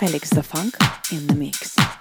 Felix the Funk in the mix.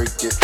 break it.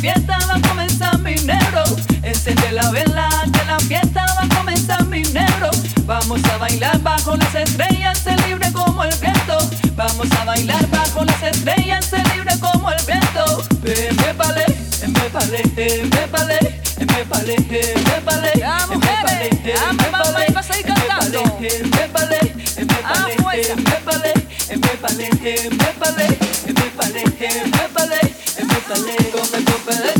fiesta va a comenzar mi negro. Enciende la vela, que la fiesta va a comenzar mi negro. Vamos a bailar bajo las estrellas, se libre como el viento. Vamos a bailar bajo las estrellas, se libre como el viento. Empépale, empépale, empépale, empépale, empépale. Ya mujeres, empépale, empépale, empépale, empépale, but